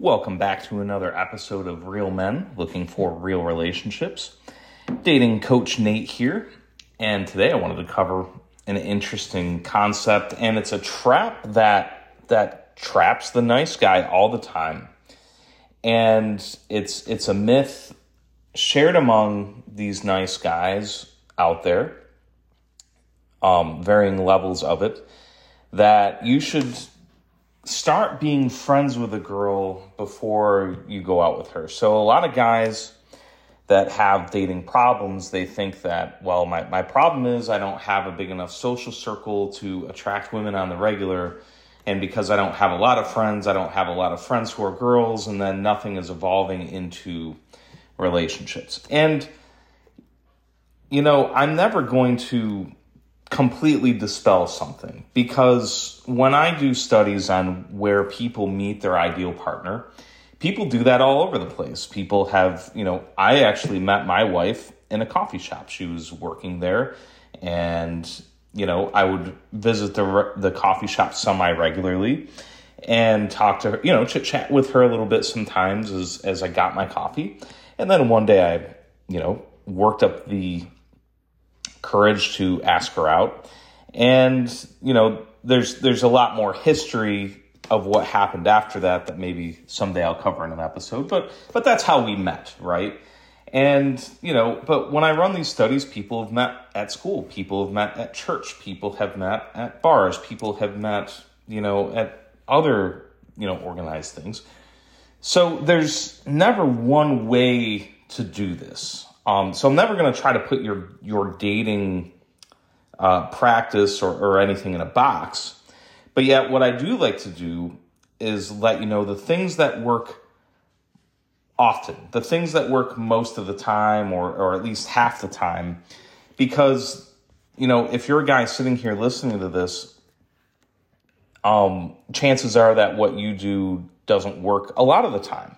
Welcome back to another episode of Real Men Looking for Real Relationships. Dating coach Nate here, and today I wanted to cover an interesting concept and it's a trap that that traps the nice guy all the time. And it's it's a myth shared among these nice guys out there, um, varying levels of it, that you should start being friends with a girl before you go out with her. So a lot of guys that have dating problems, they think that, well, my, my problem is I don't have a big enough social circle to attract women on the regular. And because I don't have a lot of friends, I don't have a lot of friends who are girls, and then nothing is evolving into relationships. And, you know, I'm never going to completely dispel something because when I do studies on where people meet their ideal partner, people do that all over the place. People have, you know, I actually met my wife in a coffee shop. She was working there and you know, I would visit the the coffee shop semi regularly and talk to her, you know, chit chat with her a little bit sometimes as as I got my coffee. And then one day I, you know, worked up the courage to ask her out. And, you know, there's there's a lot more history of what happened after that that maybe someday I'll cover in an episode. But but that's how we met, right? And, you know, but when I run these studies, people have met at school, people have met at church, people have met at bars, people have met, you know, at other, you know, organized things. So there's never one way to do this. Um, so I'm never going to try to put your your dating uh, practice or, or anything in a box. But yet, what I do like to do is let you know the things that work often, the things that work most of the time, or or at least half the time, because you know if you're a guy sitting here listening to this, um, chances are that what you do doesn't work a lot of the time.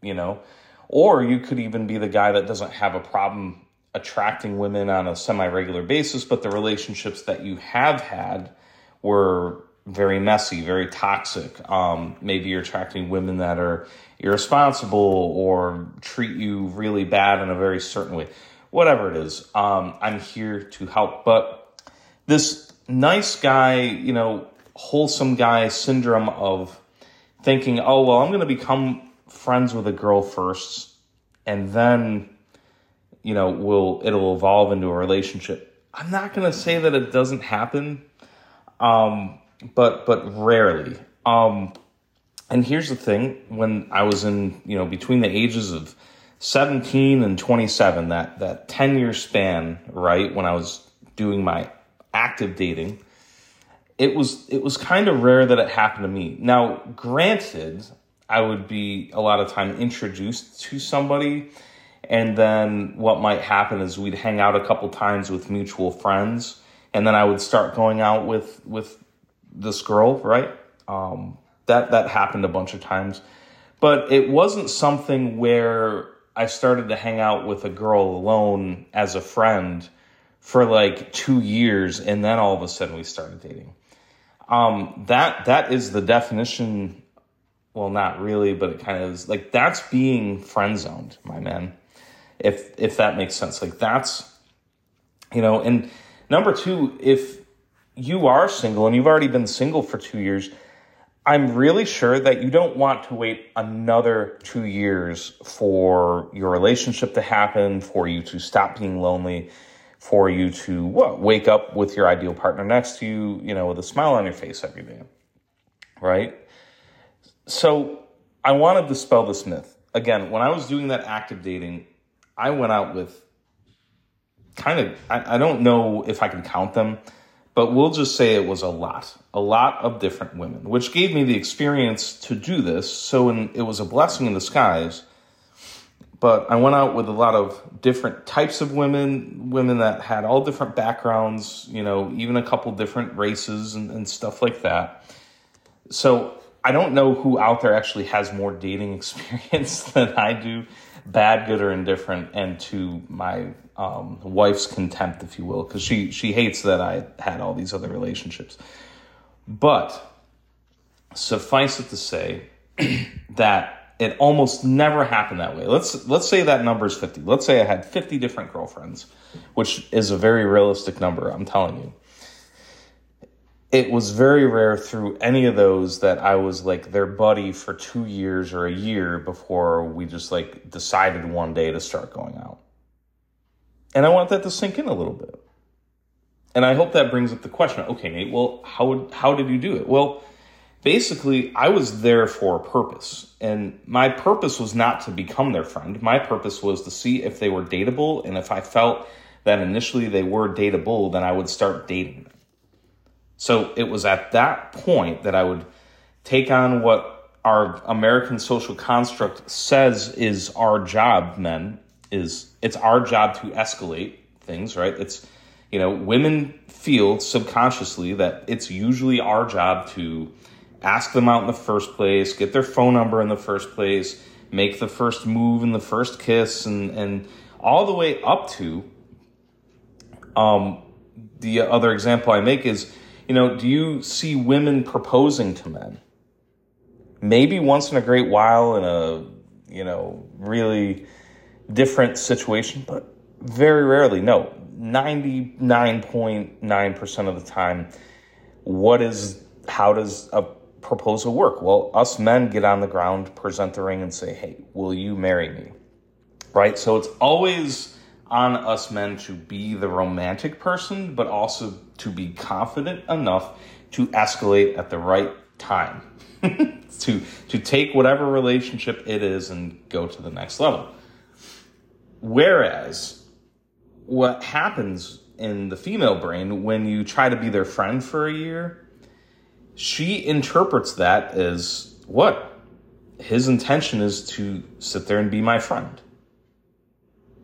You know or you could even be the guy that doesn't have a problem attracting women on a semi regular basis, but the relationships that you have had were very messy, very toxic. Um, maybe you're attracting women that are irresponsible or treat you really bad in a very certain way. Whatever it is, um, I'm here to help. But this nice guy, you know, wholesome guy syndrome of thinking, oh, well, I'm going to become friends with a girl first and then you know will it'll evolve into a relationship. I'm not going to say that it doesn't happen um but but rarely. Um and here's the thing when i was in you know between the ages of 17 and 27 that that 10 year span right when i was doing my active dating it was it was kind of rare that it happened to me. Now granted I would be a lot of time introduced to somebody. And then what might happen is we'd hang out a couple times with mutual friends. And then I would start going out with, with this girl, right? Um, that, that happened a bunch of times. But it wasn't something where I started to hang out with a girl alone as a friend for like two years. And then all of a sudden we started dating. Um, that, that is the definition well, not really, but it kind of is like that's being friend zoned, my man. If if that makes sense, like that's you know, and number two, if you are single and you've already been single for two years, I'm really sure that you don't want to wait another two years for your relationship to happen, for you to stop being lonely, for you to what wake up with your ideal partner next to you, you know, with a smile on your face every day, right? So I want to dispel this myth. Again, when I was doing that active dating, I went out with kind of, I, I don't know if I can count them, but we'll just say it was a lot, a lot of different women, which gave me the experience to do this. So in, it was a blessing in disguise. But I went out with a lot of different types of women, women that had all different backgrounds, you know, even a couple different races and, and stuff like that. So I don't know who out there actually has more dating experience than I do, bad, good, or indifferent, and to my um, wife's contempt, if you will, because she she hates that I had all these other relationships. But suffice it to say that it almost never happened that way. Let's let's say that number is 50. Let's say I had 50 different girlfriends, which is a very realistic number, I'm telling you. It was very rare through any of those that I was like their buddy for 2 years or a year before we just like decided one day to start going out. And I want that to sink in a little bit. And I hope that brings up the question, okay, Nate, well, how how did you do it? Well, basically, I was there for a purpose. And my purpose was not to become their friend. My purpose was to see if they were dateable. And if I felt that initially they were dateable, then I would start dating them. So it was at that point that I would take on what our American social construct says is our job, men, is it's our job to escalate things, right? It's, you know, women feel subconsciously that it's usually our job to ask them out in the first place, get their phone number in the first place, make the first move and the first kiss, and, and all the way up to um, the other example I make is, you know, do you see women proposing to men? Maybe once in a great while in a, you know, really different situation, but very rarely. No, 99.9% of the time, what is, how does a proposal work? Well, us men get on the ground, present the ring, and say, hey, will you marry me? Right? So it's always on us men to be the romantic person, but also to be confident enough to escalate at the right time. to to take whatever relationship it is and go to the next level. Whereas what happens in the female brain when you try to be their friend for a year she interprets that as what? His intention is to sit there and be my friend.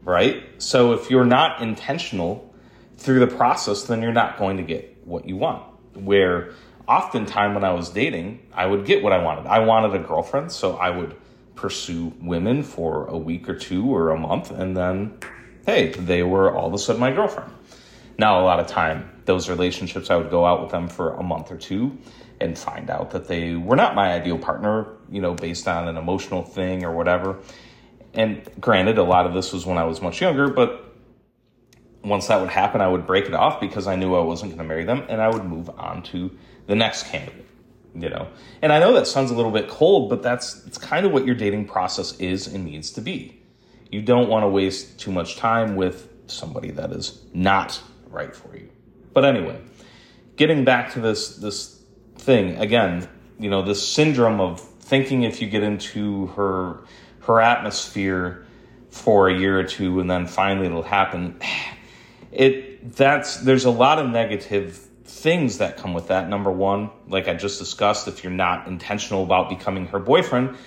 Right? So if you're not intentional through the process, then you're not going to get what you want. Where oftentimes when I was dating, I would get what I wanted. I wanted a girlfriend, so I would pursue women for a week or two or a month, and then, hey, they were all of a sudden my girlfriend. Now, a lot of time, those relationships, I would go out with them for a month or two and find out that they were not my ideal partner, you know, based on an emotional thing or whatever. And granted, a lot of this was when I was much younger, but once that would happen, I would break it off because I knew I wasn't going to marry them and I would move on to the next candidate, you know. And I know that sounds a little bit cold, but that's it's kind of what your dating process is and needs to be. You don't want to waste too much time with somebody that is not right for you. But anyway, getting back to this this thing again, you know, this syndrome of thinking if you get into her her atmosphere for a year or two and then finally it'll happen. It that's there's a lot of negative things that come with that. Number one, like I just discussed, if you're not intentional about becoming her boyfriend,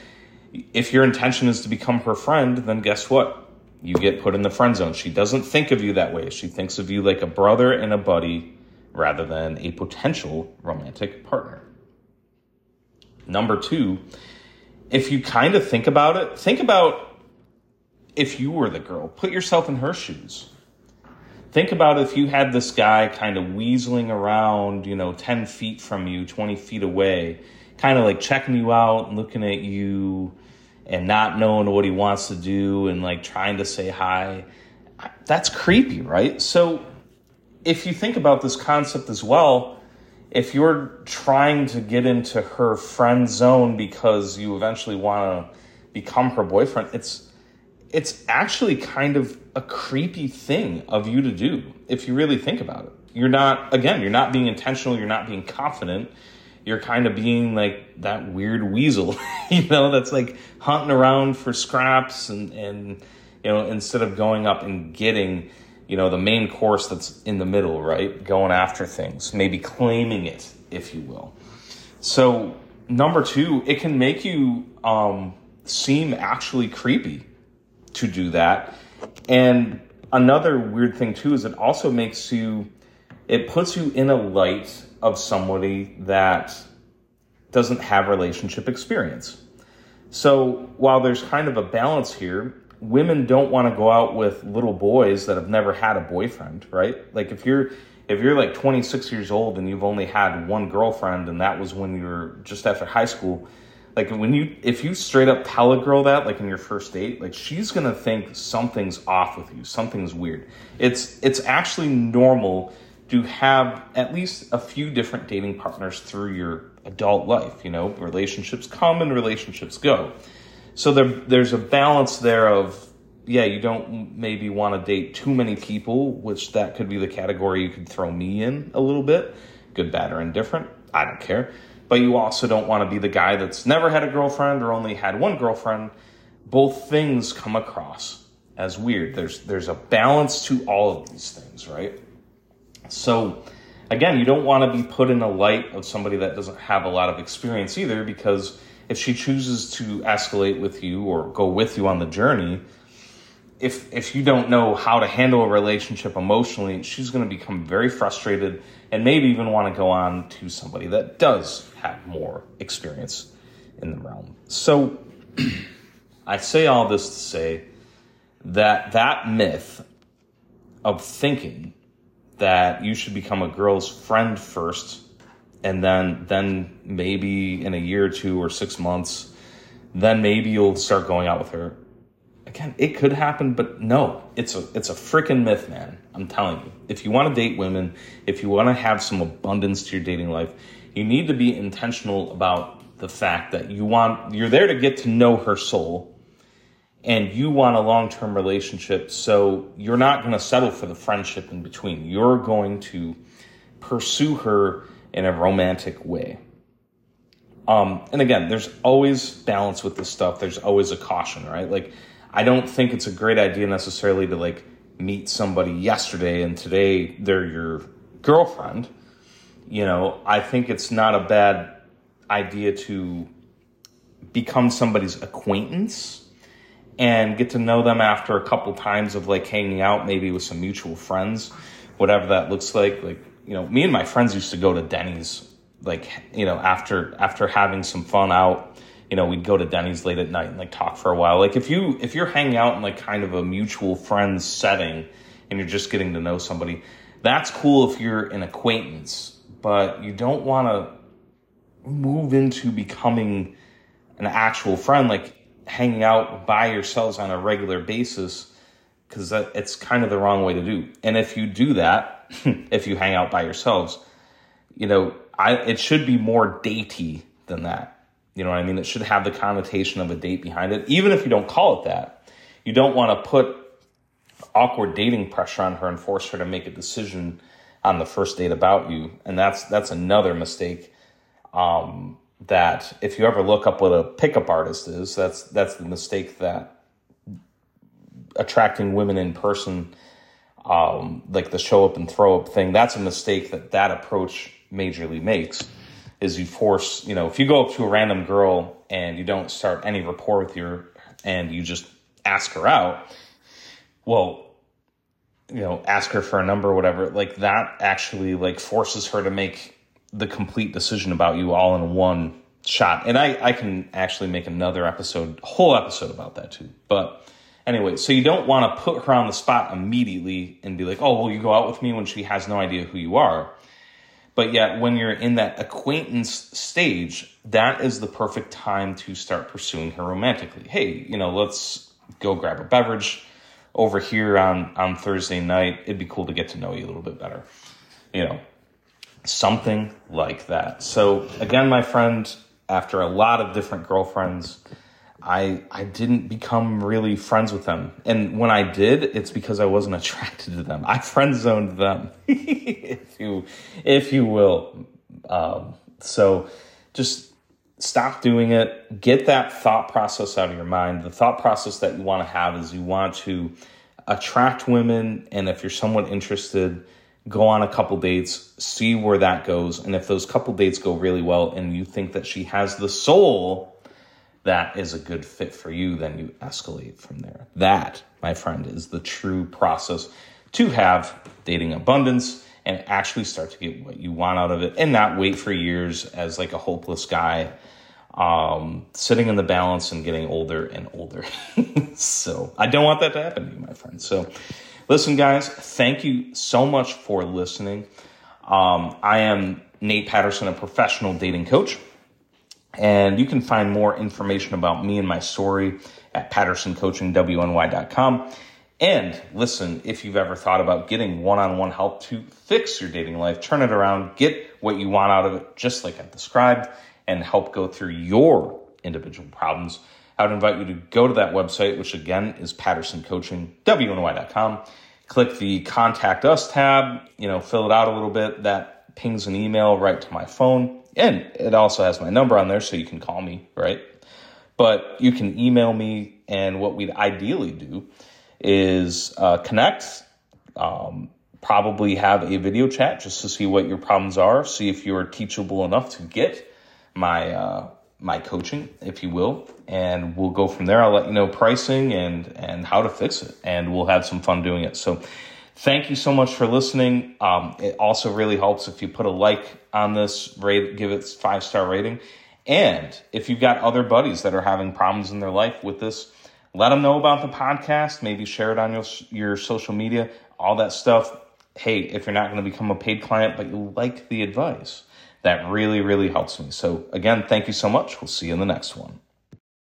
if your intention is to become her friend, then guess what? you get put in the friend zone. She doesn't think of you that way. She thinks of you like a brother and a buddy rather than a potential romantic partner. Number two, if you kind of think about it, think about if you were the girl, put yourself in her shoes. Think about if you had this guy kind of weaseling around, you know, 10 feet from you, 20 feet away, kind of like checking you out, and looking at you, and not knowing what he wants to do and like trying to say hi. That's creepy, right? So if you think about this concept as well, if you're trying to get into her friend zone because you eventually want to become her boyfriend, it's it's actually kind of a creepy thing of you to do if you really think about it. You're not again, you're not being intentional, you're not being confident you're kind of being like that weird weasel, you know, that's like hunting around for scraps and, and, you know, instead of going up and getting, you know, the main course that's in the middle, right? Going after things, maybe claiming it, if you will. So, number two, it can make you um, seem actually creepy to do that. And another weird thing, too, is it also makes you, it puts you in a light of somebody that doesn't have relationship experience. So while there's kind of a balance here, women don't want to go out with little boys that have never had a boyfriend, right? Like if you're if you're like 26 years old and you've only had one girlfriend and that was when you were just after high school, like when you if you straight up tell a girl that like in your first date like she's gonna think something's off with you something's weird. It's it's actually normal to have at least a few different dating partners through your adult life you know? Relationships come and relationships go so there there's a balance there of yeah you don't maybe want to date too many people which that could be the category you could throw me in a little bit good bad or indifferent i don't care but you also don't want to be the guy that's never had a girlfriend or only had one girlfriend. Both things come across as weird. There's there's a balance to all of these things, right? So again, you don't want to be put in the light of somebody that doesn't have a lot of experience either because if she chooses to escalate with you or go with you on the journey, if if you don't know how to handle a relationship emotionally, she's going to become very frustrated and maybe even want to go on to somebody that does have more experience in the realm. So I say all this to say that that myth of thinking that you should become a girl's friend first and then then maybe in a year or two or 6 months then maybe you'll start going out with her again, it could happen, but no, it's a it's a freaking myth, man. I'm telling you. If you want to date women, if you want to have some abundance to your dating life, you need to be intentional about the fact that you want you're there to get to know her soul and you want a long-term relationship so you're not going to settle for the friendship in between you're going to pursue her in a romantic way um, and again there's always balance with this stuff there's always a caution right like I don't think it's a great idea necessarily to like meet somebody yesterday and today they're your girlfriend. You know, I think it's not a bad idea to become somebody's acquaintance and get to know them after a couple times of like hanging out, maybe with some mutual friends, whatever that looks like. Like, you know, me and my friends used to go to Denny's like, you know, after after having some fun out you know, we'd go to Denny's late at night and like talk for a while. Like if you if you're hanging out in like kind of a mutual friends setting and you're just getting to know somebody, that's cool if you're an acquaintance, but you don't want to move into becoming an actual friend like hanging out by yourselves on a regular basis because it's kind of the wrong way to do. And if you do that, if you hang out by yourselves, you know, I it should be more datey than that you know what I mean? It should have the connotation of a date behind it, even if you don't call it that. You don't want to put awkward dating pressure on her and force her to make a decision on the first date about you. And that's that's another mistake. Um, that if you ever look up what a pickup artist is, that's that's the mistake that attracting women in person, um, like the show up and throw up thing, that's a mistake that that approach majorly makes is you force, you know, if you go up to a random girl and you don't start any rapport with her and you just ask her out, well, you know, ask her for a number or whatever, like that actually like forces her to make the complete decision about you all in one shot. And I, I can actually make another episode, whole episode about that too. But anyway, so you don't want to put her on the spot immediately and be like, oh, well, you go out with me when she has no idea who you are. But yet, when you're in that acquaintance stage, that is the perfect time to start pursuing her romantically. Hey, you know, let's go grab a beverage over here on, on Thursday night. It'd be cool to get to know you a little bit better. You know, something like that. So, again, my friend, after a lot of different girlfriends, I I didn't become really friends with them. And when I did, it's because I wasn't attracted to them. I friend zoned them, if you if you will. Um, so just stop doing it. Get that thought process out of your mind. The thought process that you want to have is you want to attract women, and if you're somewhat interested, go on a couple dates, see where that goes, and if those couple dates go really well, and you think that she has the soul that is a good fit for you, then you escalate from there. That, my friend, is the true process to have dating abundance and actually start to get what you want out of it and not wait for years as like a hopeless guy um, sitting in the balance and getting older and older. so I don't want that to happen to you, my friend. So listen, guys, thank you so much for listening. Um, I am Nate Patterson, a professional dating coach. And you can find more information about me and my story at pattersoncoachingwny.com. And listen, if you've ever thought about getting one on one help to fix your dating life, turn it around, get what you want out of it, just like I described, and help go through your individual problems, I would invite you to go to that website, which again is pattersoncoachingwny.com. Click the contact us tab, you know, fill it out a little bit. That pings an email right to my phone. And it also has my number on there so you can call me, right? But you can email me, and what we'd ideally do is uh, connect, um, probably have a video chat just to see what your problems are, see if you're teachable enough to get my uh, my coaching, if you will, and we'll go from there. I'll let you know pricing and and how to fix it, and we'll have some fun doing it. So. Thank you so much for listening. Um, it also really helps if you put a like on this, rate, give it five star rating, and if you've got other buddies that are having problems in their life with this, let them know about the podcast. Maybe share it on your, your social media, all that stuff. Hey, if you're not going to become a paid client, but you like the advice, that really, really helps me. So, again, thank you so much. We'll see you in the next one.